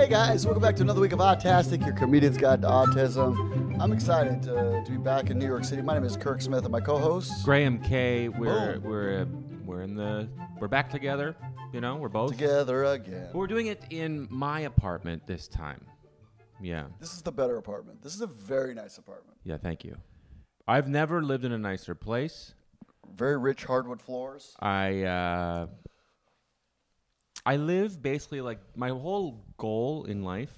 Hey guys, welcome back to another week of Autastic, your comedian's guide to autism. I'm excited to, to be back in New York City. My name is Kirk Smith, and my co-host Graham K. We're Boom. we're uh, we're in the we're back together. You know, we're both. together again. But we're doing it in my apartment this time. Yeah, This is the better apartment. This is a very nice apartment. yeah. Thank you. I've never lived in a nicer place. Very rich hardwood floors. I uh, I live basically like my whole goal in life.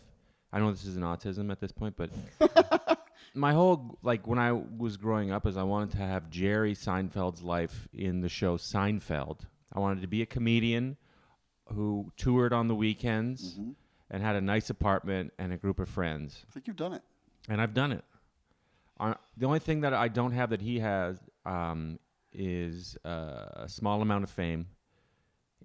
I know this is an autism at this point, but my whole like when I was growing up is I wanted to have Jerry Seinfeld's life in the show Seinfeld. I wanted to be a comedian who toured on the weekends and had a nice apartment and a group of friends. I think you've done it. And I've done it. Uh, the only thing that I don't have that he has um, is uh, a small amount of fame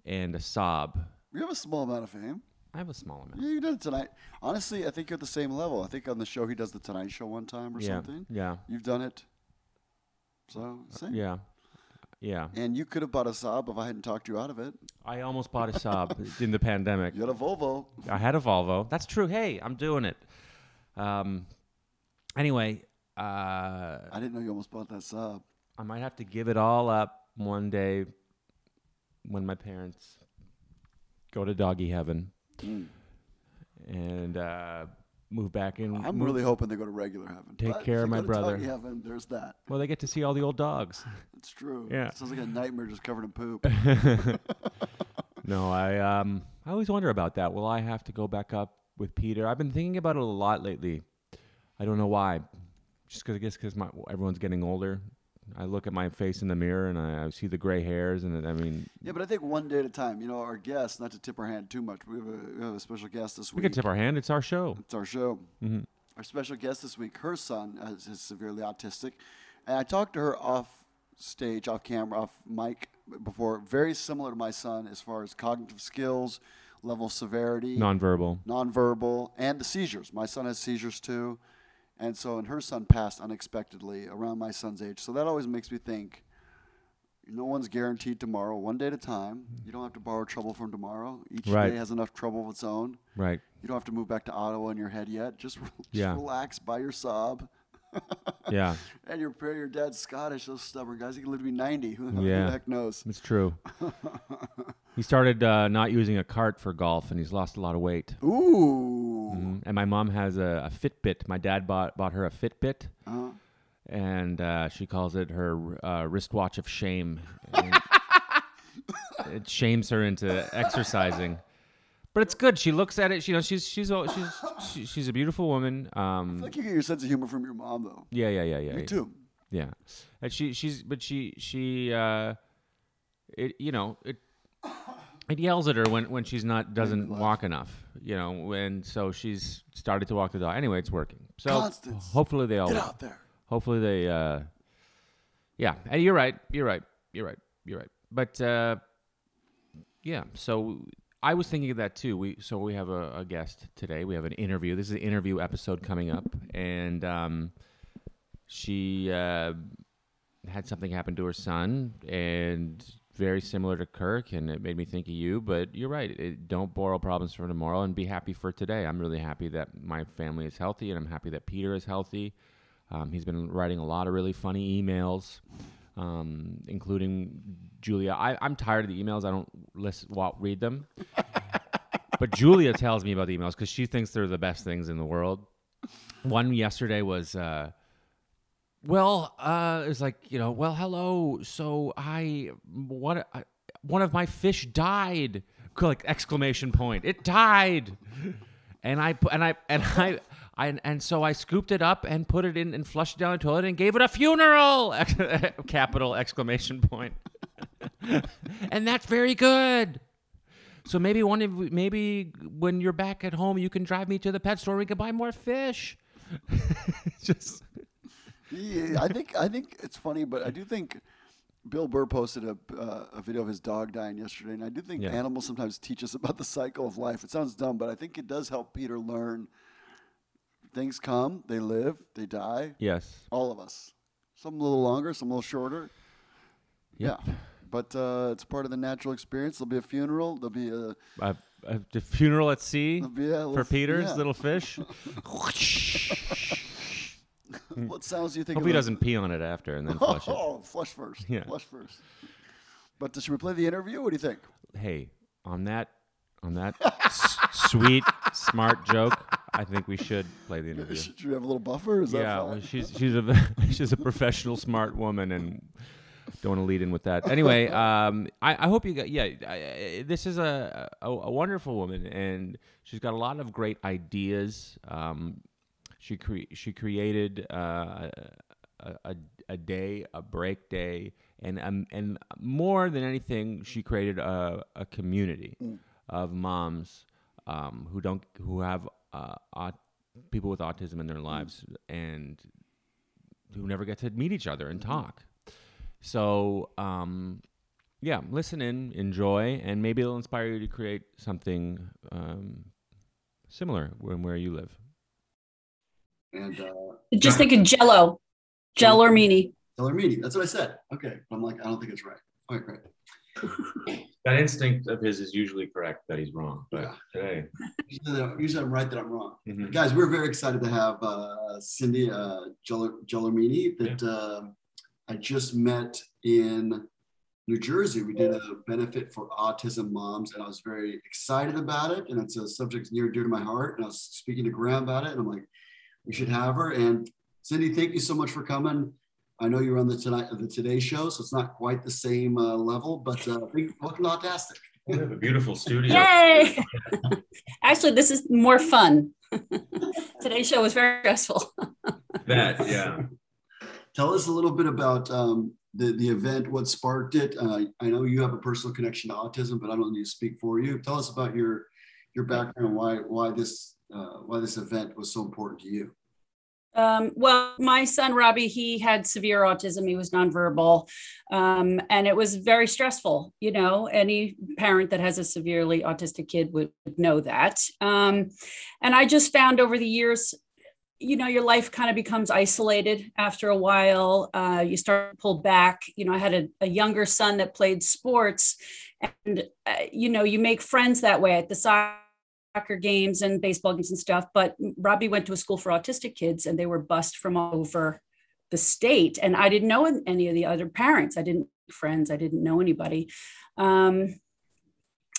and a Saab. You have a small amount of fame. I have a small amount. Yeah, you did it tonight. Honestly, I think you're at the same level. I think on the show he does the Tonight Show one time or yeah, something. yeah, You've done it. So, same. yeah, yeah. And you could have bought a Saab if I hadn't talked you out of it. I almost bought a Saab in the pandemic. You had a Volvo. I had a Volvo. That's true. Hey, I'm doing it. Um. Anyway, uh, I didn't know you almost bought that Saab. I might have to give it all up one day when my parents go to doggy heaven Mm. and uh, move back in. I'm move- really hoping they go to regular heaven. Take But if care of they my go to brother. doggy heaven, there's that. Well, they get to see all the old dogs. It's true. Yeah. Sounds like a nightmare just covered in poop. no, I um, I always wonder about that. Will I have to go back up with Peter? I've been thinking about it a lot lately. I don't know why. Just because I guess because my everyone's getting older. I look at my face in the mirror and I, I see the gray hairs, and I mean, yeah, but I think one day at a time. You know, our guest, not to tip our hand too much, we have a, we have a special guest this week. we can tip our hand. It's our show. It's our show. hmm Our special guest this week, her son is, is severely autistic. And I talked to her off stage, off camera, off mic before. Very similar to my son as far as cognitive skills, level of severity, Nonverbal. nonverbal, and the seizures. My son has seizures too. And so, and her son passed unexpectedly around my son's age. So that always makes me think no one's guaranteed tomorrow, one day at a time. You don't have to borrow trouble from tomorrow. Each Right. day has enough trouble of its own. Right. You don't have to move back to Ottawa in your head yet. Just, Yeah. relax, buy your Saab. Yeah, And your par- your dad's Scottish, those stubborn guys. He can live to be 90. Who, who Yeah. the heck knows? it's true. he started uh, not using a cart for golf, and he's lost a lot of weight. Ooh. And my mom has a, a Fitbit. My dad bought bought her a Fitbit. Uh-huh. and uh, she calls it her uh, wristwatch of shame. It shames her into exercising, but it's good. She looks at it. You know, she's she's a- she's she's a beautiful woman. I Um, feel like you get your sense of humor from your mom, though. yeah, yeah, yeah, yeah. Me yeah. too. Yeah, and she she's but she she uh, it you know it it yells at her when when she's not doesn't walk enough. You know, and so she's started to walk the dog. Anyway, it's working. So Constance, hopefully they all Get out there. hopefully they uh yeah and you're right you're right you're right you're right but uh yeah so i was thinking of that too we so we have a, a guest today we have an interview this is an interview episode coming up and um she uh had something happen to her son and very similar to kirk and it made me think of you but you're right it, don't borrow problems from tomorrow and be happy for today i'm really happy that my family is healthy and i'm happy that peter is healthy um, he's been writing a lot of really funny emails, um, including Julia. I, I'm tired of the emails. I don't listen, well, read them. but Julia tells me about the emails because she thinks they're the best things in the world. One yesterday was, uh, well, uh, it was like you know, well, hello. So I one I, one of my fish died. Like exclamation point! It died and I and I and I, I and so I scooped it up and put it in and flushed it down the toilet and gave it a funeral! Capital exclamation point. and that's very good. So maybe one of maybe when you're back at home, you can drive me to the pet store. We can buy more fish. Just Yeah, I think I think it's funny, but I do think Bill Burr posted a, uh, a video of his dog dying yesterday, and I do think Yeah. animals sometimes teach us about the cycle of life. It sounds dumb, but I think it does help Peter learn. Things come, they live, they die. yes. All of us. Some a little longer, some a little shorter. Yep. Yeah, but uh, it's part of the natural experience. There'll be a funeral. There'll be a Uh, uh, funeral at sea for Peter's yeah. little fish. What sounds do you think? Hope he doesn't pee on it after and then flush it. Oh, flush first. Yeah. Flush first. But should we play the interview? What do you think? Hey, on that, on that s- sweet, smart joke, I think we should play the interview. Should we have a little buffer? Is that Yeah, fine? well, she's she's a she's a professional, smart woman, and don't want to lead in with that. Anyway, um, I, I hope you got yeah. I, this is a, a a wonderful woman, and she's got a lot of great ideas. Um, she cre- she created uh, a, a a day, a break day, and um, and more than anything, she created a a community of moms um, who don't who have uh, aut- people with autism in their lives and who never get to meet each other and talk. So, um, yeah, listen in, enjoy, and maybe it'll inspire you to create something um, similar when where you live. And uh, Just think of Jello, Jello or meanie. Taylor Meany. That's what I said. Okay. I'm like, I don't think it's right. All right, great. That instinct of his is usually correct that he's wrong, but Yeah. today, Usually, I'm- usually I'm right that I'm wrong. Mm-hmm. Guys, we're very excited to have uh, Cindi uh, Geller- Gelormini that um I just met in New Jersey. We did a benefit for autism moms, and I was very excited about it. And it's a subject near and dear to my heart. And I was speaking to Graham about it, and I'm like, we should have her. And Cindi, thank you so much for coming. I know you're on the tonight the Today Show, so it's not quite the same uh, level, but uh, big, welcome to Autastic. we have a beautiful studio. Yay! Actually, this is more fun. Today's show was very stressful. That yeah. Tell us a little bit about um, the, the event, what sparked it. Uh, I know you have a personal connection to autism, but I don't need to speak for you. Tell us about your your background, why why this uh, why this event was so important to you. Um, well, my son Robbie, he had severe autism. He was nonverbal, um, and it was very stressful. You know, any parent that has a severely autistic kid would know that. Um, and I just found over the years, you know, your life kind of becomes isolated after a while. Uh, you start to pull back. You know, I had a, a younger son that played sports, and uh, you know, you make friends that way at the side soccer games and baseball games and stuff. But Robbie went to a school for autistic kids and they were bussed from all over the state. And I didn't know any of the other parents. I didn't friends. I didn't know anybody. Um,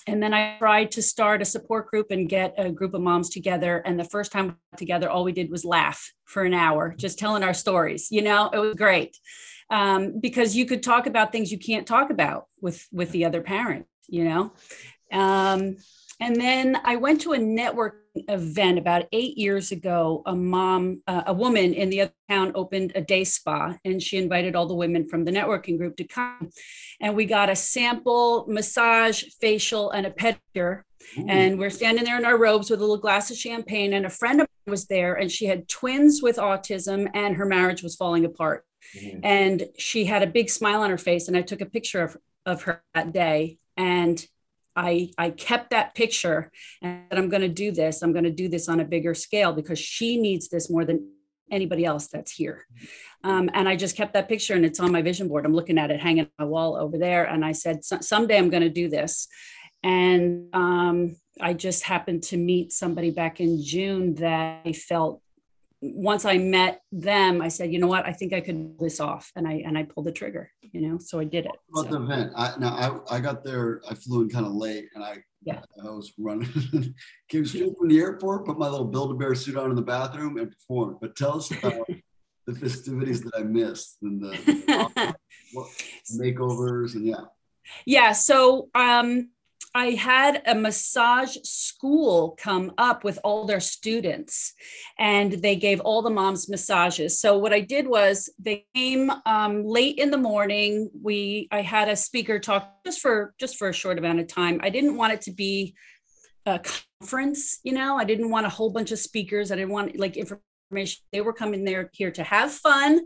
and then I tried to start a support group and get a group of moms together. And the first time together, all we did was laugh for an hour, just telling our stories. You know, it was great um, because you could talk about things you can't talk about with with the other parent. You know, um, and then I went to a networking event about eight years ago. A mom, uh, a woman in the other town opened a day spa and she invited all the women from the networking group to come. And we got a sample massage, facial, and a pedicure. And we're standing there in our robes with a little glass of champagne. And a friend of mine was there and she had twins with autism and her marriage was falling apart. And she had a big smile on her face. And I took a picture of, of her that day. And I, I kept that picture and I'm going to do this. I'm going to do this on a bigger scale because she needs this more than anybody else that's here. Um, and I just kept that picture and it's on my vision board. I'm looking at it hanging on my wall over there. And I said, someday I'm going to do this. And um, I just happened to meet somebody back in June that I felt once I met them, I said, you know what, I think I could pull this off. And I, and I pulled the trigger, you know, so I did it. About So- the event, I, now I, I got there. I flew in kind of late, and I Yeah. I was running, came straight from the airport, put my little Build-A-Bear suit on in the bathroom, and performed. But tell us about the festivities that I missed and the what, makeovers and yeah. Yeah. So um, I had a massage school come up with all their students, and they gave all the moms massages. So what I did was they came um, late in the morning. We I had a speaker talk just for just for a short amount of time. I didn't want it to be a conference. You know, I didn't want a whole bunch of speakers. I didn't want like information. They were coming there here to have fun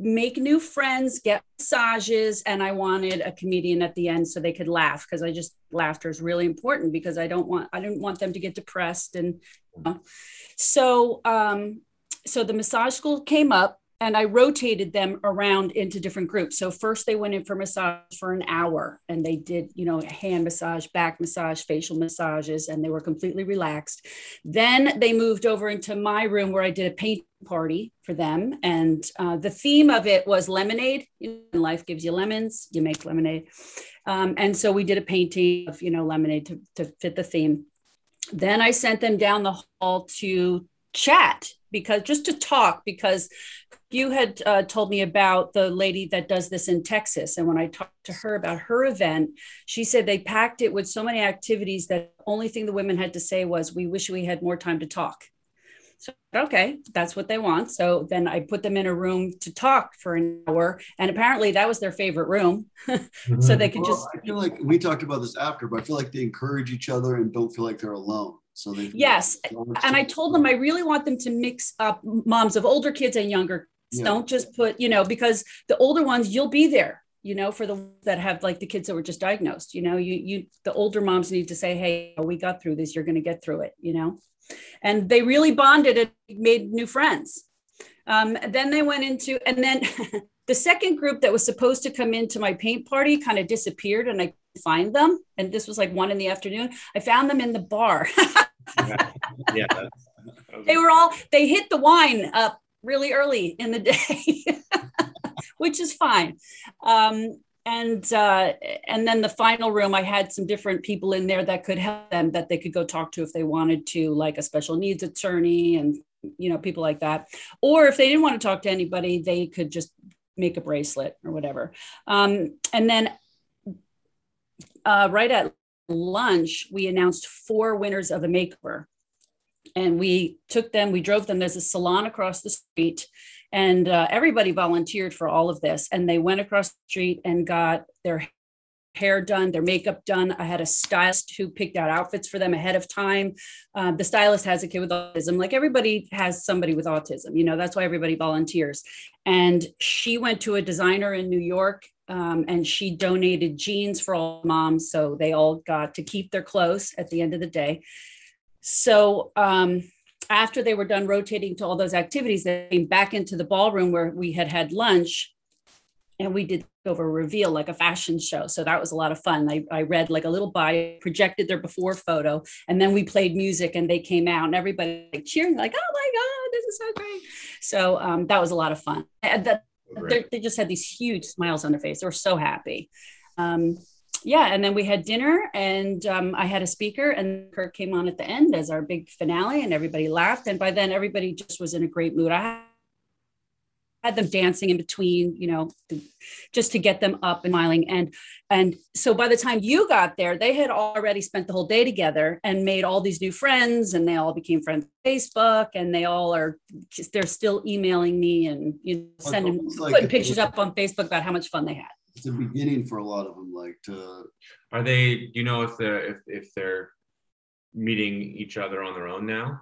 make new friends, get massages, and I wanted a comedian at the end so they could laugh because I just laughter is really important because I don't want I didn't want them to get depressed and you know. so um so the massage school came up and I rotated them around into different groups. So first they went in for massage for an hour and they did, you know, hand massage, back massage, facial massages, and they were completely relaxed. Then they moved over into my room where I did a paint party for them. And uh, the theme of it was lemonade. life gives you lemons, you make lemonade. Um, and so we did a painting of, you know, lemonade to, to fit the theme. Then I sent them down the hall to chat because just to talk because you had uh, told me about the lady that does this in Texas. And when I talked to her about her event, she said they packed it with so many activities that the only thing the women had to say was, We wish we had more time to talk. So, okay, that's what they want. So then I put them in a room to talk for an hour. And apparently that was their favorite room. so they could well, just. I feel like we talked about this after, but I feel like they encourage each other and don't feel like they're alone. So they. Yes. And I told them I really want them to mix up moms of older kids and younger yeah. Don't just put, you know, because the older ones, you'll be there, you know, for the that have like the kids that were just diagnosed, you know, you, you, the older moms need to say, Hey, we got through this. You're going to get through it, you know? And they really bonded and made new friends. Um, then they went into, and then the second group that was supposed to come into my paint party kind of disappeared and I find them. And this was like one in the afternoon. I found them in the bar. yeah. yeah. They were all, they hit the wine up really early in the day, which is fine. Um, and uh, and then the final room, I had some different people in there that could help them that they could go talk to if they wanted to, like a special needs attorney and you know people like that. Or if they didn't want to talk to anybody, they could just make a bracelet or whatever. Um, and then uh, right at lunch, we announced four winners of a makeover. And we took them we drove them there's a salon across the street and uh, everybody volunteered for all of this and they went across the street and got their hair done their makeup done. I had a stylist who picked out outfits for them ahead of time. Um, the stylist has a kid with autism like everybody has somebody with autism you know that's why everybody volunteers. And she went to a designer in new york um, and she donated jeans for all moms so they all got to keep their clothes at the end of the day. So um, after they were done rotating to all those activities, they came back into the ballroom where we had had lunch and we did over reveal like a fashion show. So that was a lot of fun. I, I read like a little bio projected their before photo and then we played music and they came out and everybody like cheering like oh my god this is so great. So um, that was a lot of fun. That, they just had these huge smiles on their face they were so happy um, yeah, and then we had dinner, and um, I had a speaker, and Kirk came on at the end as our big finale, and everybody laughed. And by then, everybody just was in a great mood. I had them dancing in between, you know, just to get them up and smiling. And and so by the time you got there, they had already spent the whole day together and made all these new friends, and they all became friends on Facebook, and they all are they're still emailing me and you know, sending like putting pictures up on Facebook about how much fun they had it's a beginning for a lot of them. Like to are they? You know if they're if if they're meeting each other on their own now?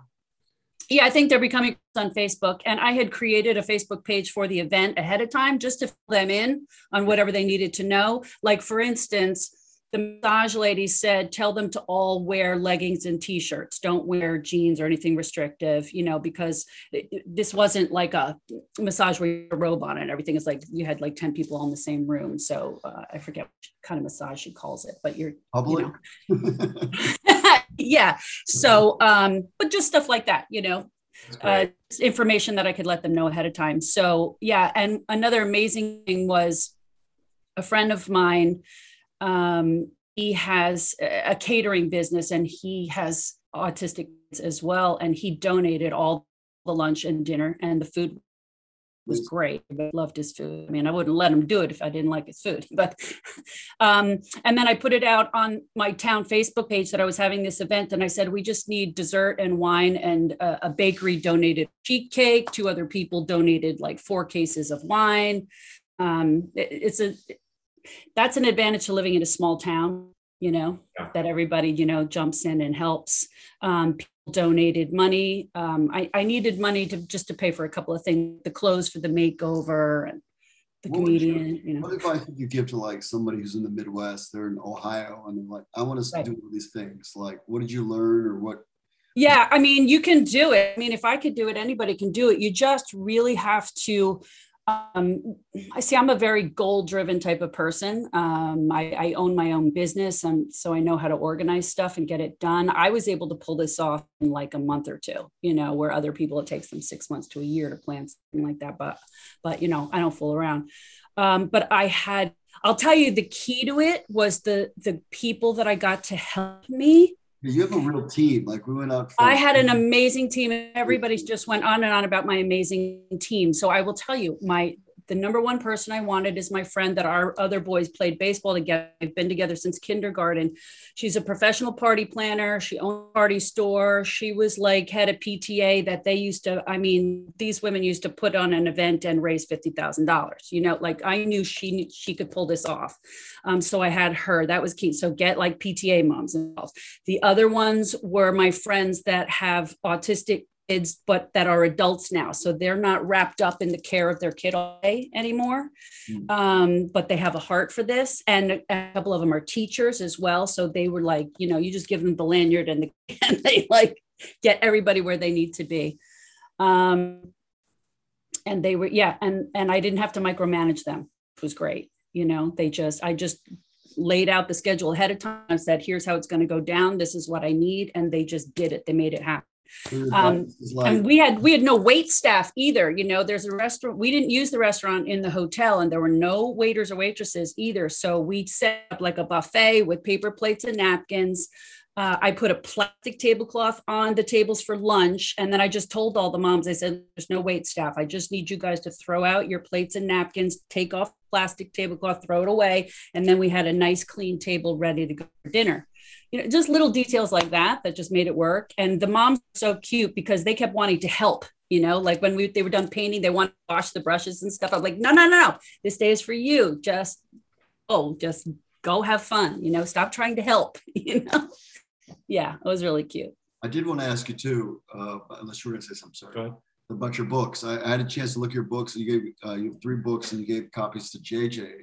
Yeah, I think they're becoming on Facebook. And I had created a Facebook page for the event ahead of time just to fill them in on whatever they needed to know. Like, for instance, the massage lady said tell them to all wear leggings and t-shirts don't wear jeans or anything restrictive you know because this wasn't like a massage where you're a robot and everything is like you had like 10 people all in the same room so uh, i forget what kind of massage she calls it but you're public you know. yeah so um but just stuff like that you know uh, information that i could let them know ahead of time so yeah and another amazing thing was a friend of mine um, he has a catering business and he has autistic as well. And he donated all the lunch and dinner, and the food was great. I loved his food. I mean, I wouldn't let him do it if I didn't like his food. But, um, and then I put it out on my town Facebook page that I was having this event, and I said we just need dessert and wine, and a, a bakery donated sheet cake. Two other people donated like four cases of wine. Um, it, it's a that's an advantage to living in a small town you know yeah. that everybody you know jumps in and helps um, donated money um, I, I needed money to just to pay for a couple of things the clothes for the makeover and the what comedian you, you, know what advice would you give to like somebody who's in the midwest they're in ohio and they're like i want to right. do all these things like what did you learn or what Yeah, I mean, you can do it. I mean, if I could do it, anybody can do it. You just really have to. Um, I see. I'm a very goal-driven type of person. Um, I, I own my own business, and so I know how to organize stuff and get it done. I was able to pull this off in like a month or two. You know, where other people it takes them six months to a year to plan something like that. But, but you know, I don't fool around. Um, but I had. I'll tell you, the key to it was the the people that I got to help me You have a real team. Like we went out. For, I had an amazing team. Everybody's just went on and on about my amazing team. So I will tell you, my the number one person I wanted is my friend that our other boys played baseball together. We've been together since kindergarten. She's a professional party planner. She owned a party store. She was like head of PTA that they used to, I mean, these women used to put on an event and raise $50,000. You know, like I knew she she could pull this off. Um, so I had her. That was key. So get like PTA moms involved. The other ones were my friends that have autistic kids, but that are adults now. So they're not wrapped up in the care of their kid all day anymore. Mm. Um, but they have a heart for this. And a couple of them are teachers as well. So they were like, you know, you just give them the lanyard and, the, and they like get everybody where they need to be. Um, and they were, yeah. And, and I didn't have to micromanage them. It was great. You know, they just, I just laid out the schedule ahead of time. Said, here's how it's going to go down. This is what I need. And they just did it. They made it happen. Um, like, and we had we had no wait staff either you know there's a restaurant we didn't use the restaurant in the hotel and there were no waiters or waitresses either. So we set up like a buffet with paper plates and napkins. Uh, i put a plastic tablecloth on the tables for lunch and then i just told all the moms i said there's no wait staff. I just need you guys to throw out your plates and napkins take off plastic tablecloth throw it away. And then we had a nice clean table ready to go for dinner you know, just little details like that that just made it work. And the moms are so cute because they kept wanting to help. You know, like when we they were done painting, they want to wash the brushes and stuff. I'm like, no, no, no, no. This day is for you. Just oh, just go have fun. You know, stop trying to help. You know, yeah, it was really cute. I did want to ask you too, uh, unless you were going to say something. Sorry. Go ahead. About your books, I, I had a chance to look at your books, and you gave uh, you have three books, and you gave copies to JJ.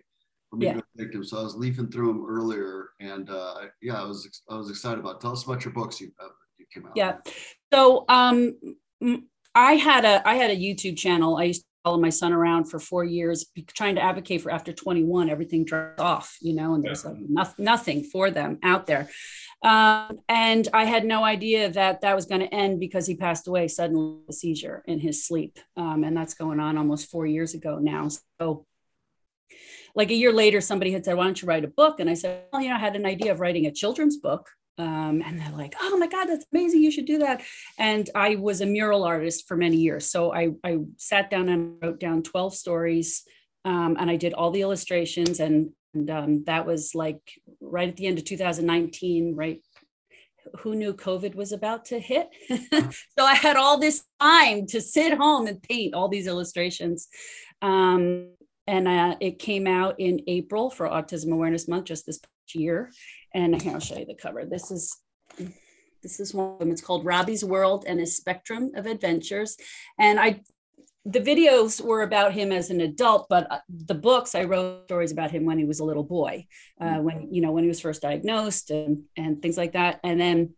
Yeah. to take them. So I was leafing through them earlier, and uh, yeah, I was I was excited about. It. Tell us about your books you, uh, you came out. with. Yeah. So um I had a I had a YouTube channel. I used to follow my son around for four years, trying to advocate for after 21, everything drops off, you know, and there's like nothing, nothing for them out there. Um, and I had no idea that that was going to end because he passed away suddenly with a seizure in his sleep. Um, and that's going on almost four years ago now. So like a year later, somebody had said, why don't you write a book? And I said, well, you know, I had an idea of writing a children's book. Um, and they're like, oh my God, that's amazing. You should do that. And I was a mural artist for many years. So I, I sat down and wrote down 12 stories um, and I did all the illustrations. And, and um, that was like right at the end of 2019, right? Who knew COVID was about to hit? so I had all this time to sit home and paint all these illustrations. Um, and uh, it came out in April for Autism Awareness Month just this year. And here I'll show you the cover. This is this is one of them. It's called Robbie's World and His Spectrum of Adventures. And I the videos were about him as an adult, but uh, the books I wrote stories about him when he was a little boy, uh, when you know when he was first diagnosed and and things like that. And then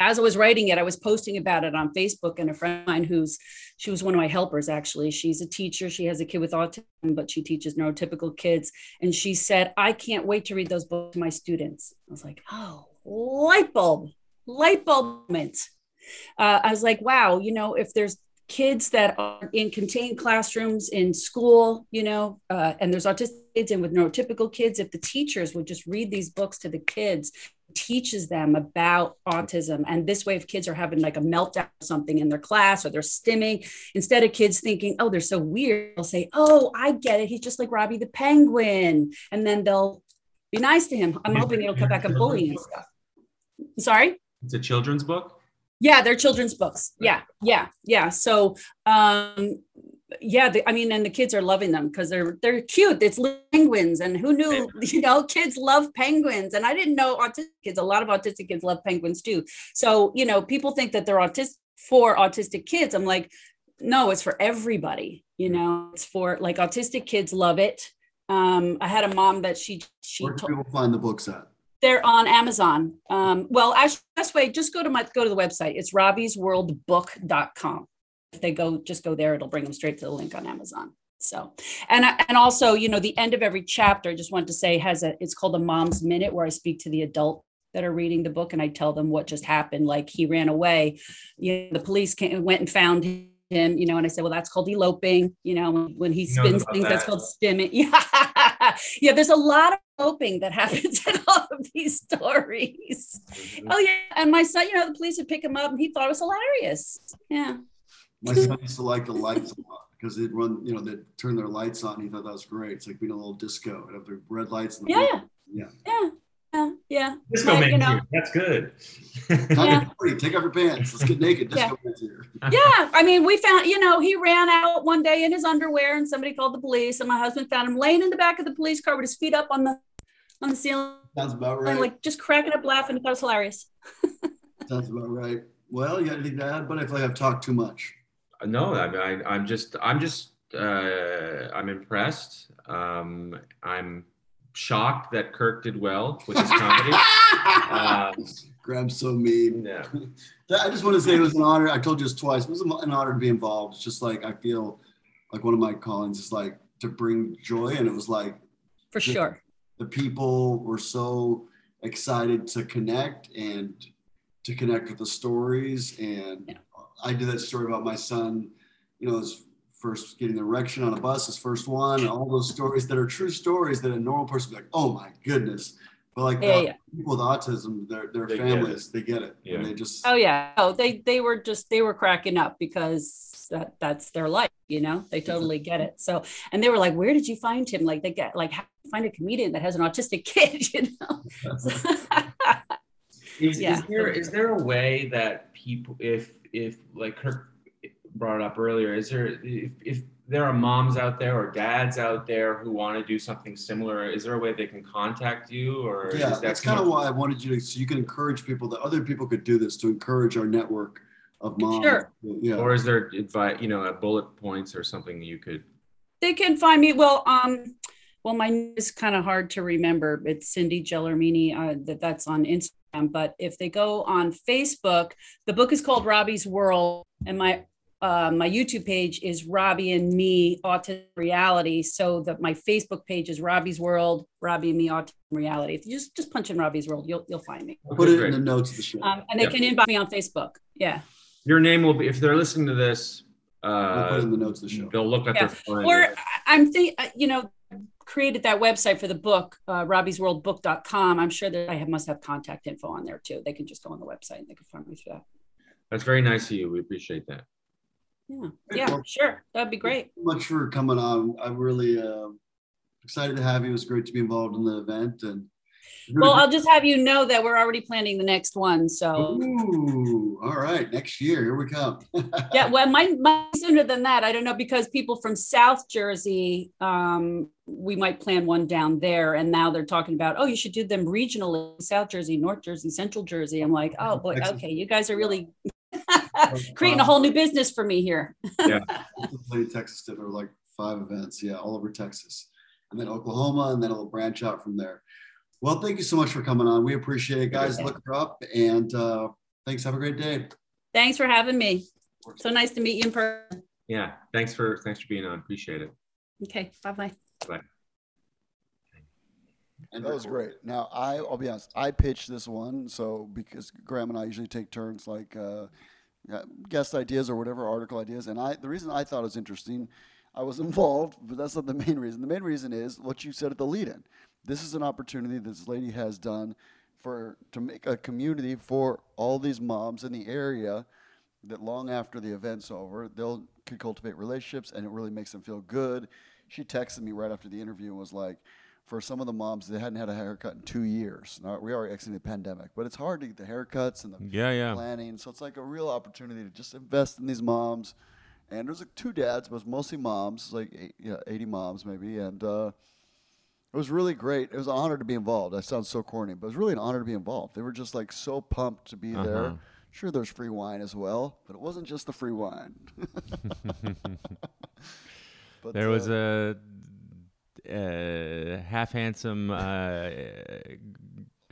as I was writing it, I was posting about it on Facebook, and a friend of mine who's she was one of my helpers actually. She's a teacher. She has a kid with autism, but she teaches neurotypical kids. And she said, "I can't wait to read those books to my students." I was like, "Oh, light bulb, light bulb moment." Uh, I was like, "Wow, you know, if there's kids that are in contained classrooms in school, you know, uh, and there's autistic kids and with neurotypical kids, if the teachers would just read these books to the kids, teaches them about autism. And this way, if kids are having like a meltdown or something in their class or they're stimming, instead of kids thinking, oh, they're so weird, they'll say, oh, I get it. He's just like Robbie the penguin. And then they'll be nice to him. I'm hoping it'll cut back on bullying and stuff. Sorry? It's a children's book. Yeah, they're children's books. Yeah, yeah, yeah. So, um, yeah, the, I mean, and the kids are loving them because they're they're cute. It's penguins, and who knew? You know, kids love penguins, and I didn't know autistic kids. A lot of autistic kids love penguins too. So, you know, people think that they're autistic for autistic kids. I'm like, no, it's for everybody. You know, it's for like autistic kids love it. Um, I had a mom that she she Where told can people find the books at? They're on Amazon. Um, well, actually, best way, just go to my go to the website. It's robbiesworldbook.com. If they go, just go there, it'll bring them straight to the link on Amazon. So, and and also, you know, the end of every chapter, I just want to say, has a it's called a mom's minute where I speak to the adult that are reading the book and I tell them what just happened. Like he ran away, you know, the police came, went and found him. You know, and I said, well, that's called eloping. You know, when, when he spins things, that's called stimming. Yeah, yeah. There's a lot of eloping that happens in all of these stories. Oh yeah, and my son, you know, the police would pick him up, and he thought it was hilarious. Yeah, My son used to like the lights a lot because they'd run, you know, they'd turn their lights on. He thought that was great. It's like being a little disco. It'd have the red lights and the yeah, Yeah. yeah, yeah, yeah. Disco But, man, you know, too. that's good. Yeah. Take off your pants. Let's get naked. Yeah. Disco man's here. yeah, I mean, we found, you know, he ran out one day in his underwear, and somebody called the police, and my husband found him laying in the back of the police car with his feet up on the on the ceiling, Sounds about right. like just cracking up laughing. He thought it was hilarious. Sounds about right. Well, you got anything to add? But I feel like I've talked too much. No, I, I, I'm just, I'm just, uh, I'm impressed. Um, I'm shocked that Kirk did well with his comedy. um, Graham's so mean. yeah. I just want to say it was an honor. I told you this twice. It was an honor to be involved. It's just like I feel like one of my callings is like to bring joy, and it was like For sure. the people were so excited to connect and to connect with the stories. And Yeah. I did that story about my son, you know, his first getting the erection on a bus, his first one, and all those stories that are true stories that a normal person would be like, oh my goodness. But like Yeah, the yeah. people with autism, their their They get families, they get it. Yeah. And they just Oh yeah. Oh, they they were just they were cracking up because that that's their life, you know. They totally get it. So and they were like, "Where did you find him?" Like they get like how find a comedian that has an autistic kid, you know. Is, Yeah. is there is there a way that people if if like Kirk brought up earlier, is there if, if there are moms out there or dads out there who want to do something similar, is there a way they can contact you or yeah, is that that's kind of why I wanted you to so you can encourage people that other people could do this to encourage our network of moms. Sure. Yeah. or is there advice you know a bullet points or something you could they can find me. Well, um, well, my name is kind of hard to remember. It's Cindi Gelormini. Uh, that that's on Instagram. But if they go on Facebook, the book is called Robbie's World, and my uh, my YouTube page is Robbie and Me Autism Reality. So that my Facebook page is Robbie's World, Robbie and Me Autism Reality. If you just just punch in Robbie's World, you'll you'll find me. Put it in the notes of the show. Um, and they Yeah. can inbox me on Facebook. Yeah. your name will be if they're listening to this Uh, we'll put uh in the notes of the show. they'll look at Yeah. their phone or I- I'm think uh, you know created that website for the book uh, robbiesworldbook.com i'm sure that i have, must have contact info on there too. They can just go on the website and they can find me through that. That's very nice of you. We appreciate that. Yeah. Yeah Well- sure. That'd be great. so much for coming on. I'm really uh, excited to have you. It was great to be involved in the event. And well i'll just have you know that we're already planning the next one so Ooh, all right. Next year, here we come. yeah well might, might be sooner than that i don't know because people from south jersey um, we might plan one down there and now they're talking about oh you should do them regionally south jersey north jersey central jersey i'm like oh boy Texas. okay you guys are really creating a whole new business for me here yeah, Texas did there were like five events, yeah, all over Texas, and then Oklahoma, and then it'll branch out from there. Well, thank you so much for coming on. We appreciate it, guys. Look her up, and uh, thanks. Have a great day. Thanks for having me. So nice to meet you in person. yeah thanks for thanks for being on appreciate it Okay, bye bye. Bye. And That was great. Now I, I'll be honest. I pitched this one, so because Graham and I usually take turns, like uh, guest ideas or whatever article ideas, and I the reason I thought it was interesting, I was involved, but that's not the main reason. The main reason is what you said at the lead-in. This is an opportunity this lady has done for to make a community for all these moms in the area that long after the event's over, they'll could cultivate relationships and it really makes them feel good. She texted me right after the interview and was like, for some of the moms, they hadn't had a haircut in two years. Now, we are exiting the pandemic, but it's hard to get the haircuts and the Yeah, yeah. planning. So it's like a real opportunity to just invest in these moms. And there's like two dads, but it's mostly moms, like eight, yeah, 80 moms maybe. And uh, it was really great. It was an honor to be involved. That sounds so corny, but it was really an honor to be involved. They were just like so pumped to be Uh-huh. there. Sure, there's free wine as well, but it wasn't just the free wine. but There was uh, a, a half handsome uh,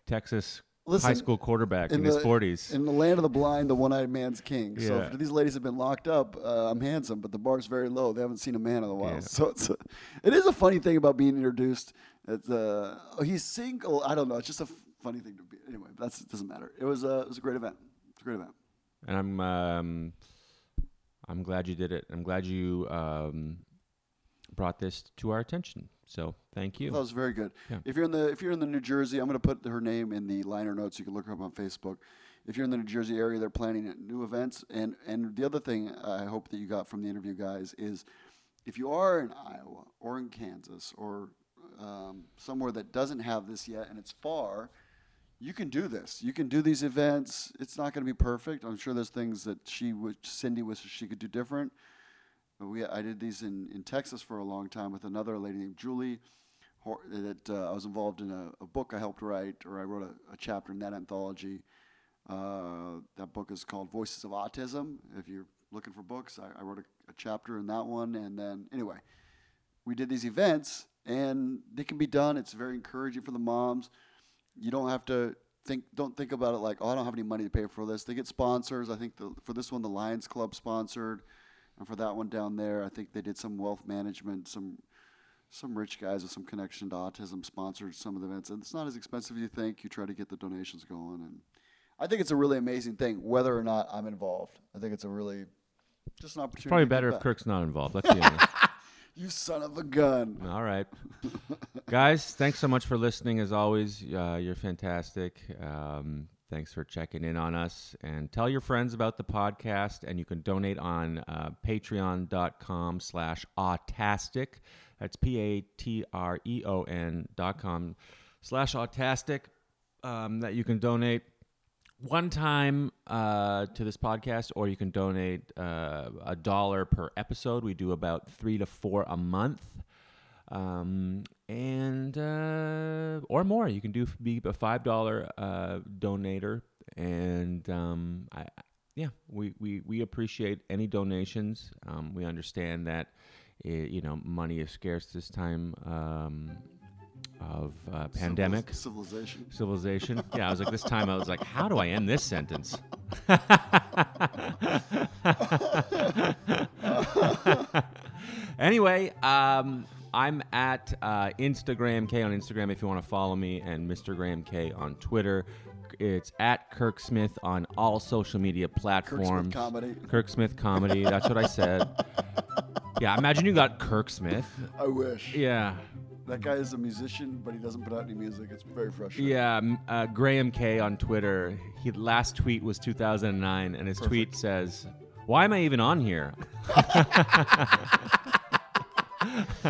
Texas Listen, high school quarterback in, in his 40s. In the land of the blind, the one-eyed man's king. So Yeah. if these ladies have been locked up, uh, I'm handsome, but the bar's very low. They haven't seen a man in a while. Yeah. So it's a, it is a funny thing about being introduced. It's, uh, oh, he's single. I don't know. It's just a f- funny thing to be. Anyway, that's it doesn't matter. It was a it was a great event. It's a great event. and I'm um, I'm glad you did it. I'm glad you um, brought this to our attention. So thank you. That was very good. Yeah. If you're in the if you're in the New Jersey, I'm going to put her name in the liner notes. You can look her up on Facebook. If you're in the New Jersey area, they're planning new events. And and the other thing I hope that you got from the interview, guys, is if you are in Iowa or in Kansas or um, somewhere that doesn't have this yet and it's far, you can do this. You can do these events. It's not going to be perfect. I'm sure there's things that she would, Cindi wishes she could do different. We, I did these in, in Texas for a long time with another lady named Julie. That uh, I was involved in a, a book I helped write, or I wrote a, a chapter in that anthology. Uh, that book is called Voices of Autism. If you're looking for books, I, I wrote a, a chapter in that one. And then, anyway, we did these events, and they can be done. It's very encouraging for the moms. You don't have to think. Don't think about it like, oh, I don't have any money to pay for this. They get sponsors. I think the, for this one, the Lions Club sponsored, and for that one down there, I think they did some wealth management. Some some rich guys with some connection to autism sponsored some of the events, and it's not as expensive as you think. You try to get the donations going, and I think it's a really amazing thing, whether or not I'm involved. I think it's a really just an opportunity. Probably better if back. Kirk's not involved. Let's be honest. You son of a gun. All right. Guys, thanks so much for listening. As always, uh, you're fantastic. Um, thanks for checking in on us. And tell your friends about the podcast. And you can donate on uh, patreon.com slash autastic. That's P-A-T-R-E-O-N dot com slash autastic. Um, that you can donate one time uh, to this podcast, or you can donate uh, a dollar per episode. We do about three to four a month, um, and uh, or more. You can do be a five dollar uh, donator, and um, I, yeah, we, we we appreciate any donations. Um, we understand that i you know money is scarce this time um, of uh, pandemic Civilization. civilization. Yeah, I was like, this time I was like, how do I end this sentence? anyway, um, I'm at uh, Instagram K on Instagram if you want to follow me, and Mr. Graham K on Twitter. It's at Kirk Smith on all social media platforms. Kirk Smith Comedy. Kirk Smith comedy. That's what I said. Yeah, imagine you got Kirk Smith. I wish. Yeah, That guy is a musician, but he doesn't put out any music. It's very frustrating. Yeah, uh, Graham K on Twitter. He last tweet was 2009, and his tweet says, "Why am I even on here?"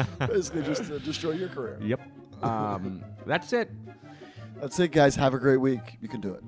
Basically, just destroy your career. yep. Um, that's it. That's it, guys. Have a great week. You can do it.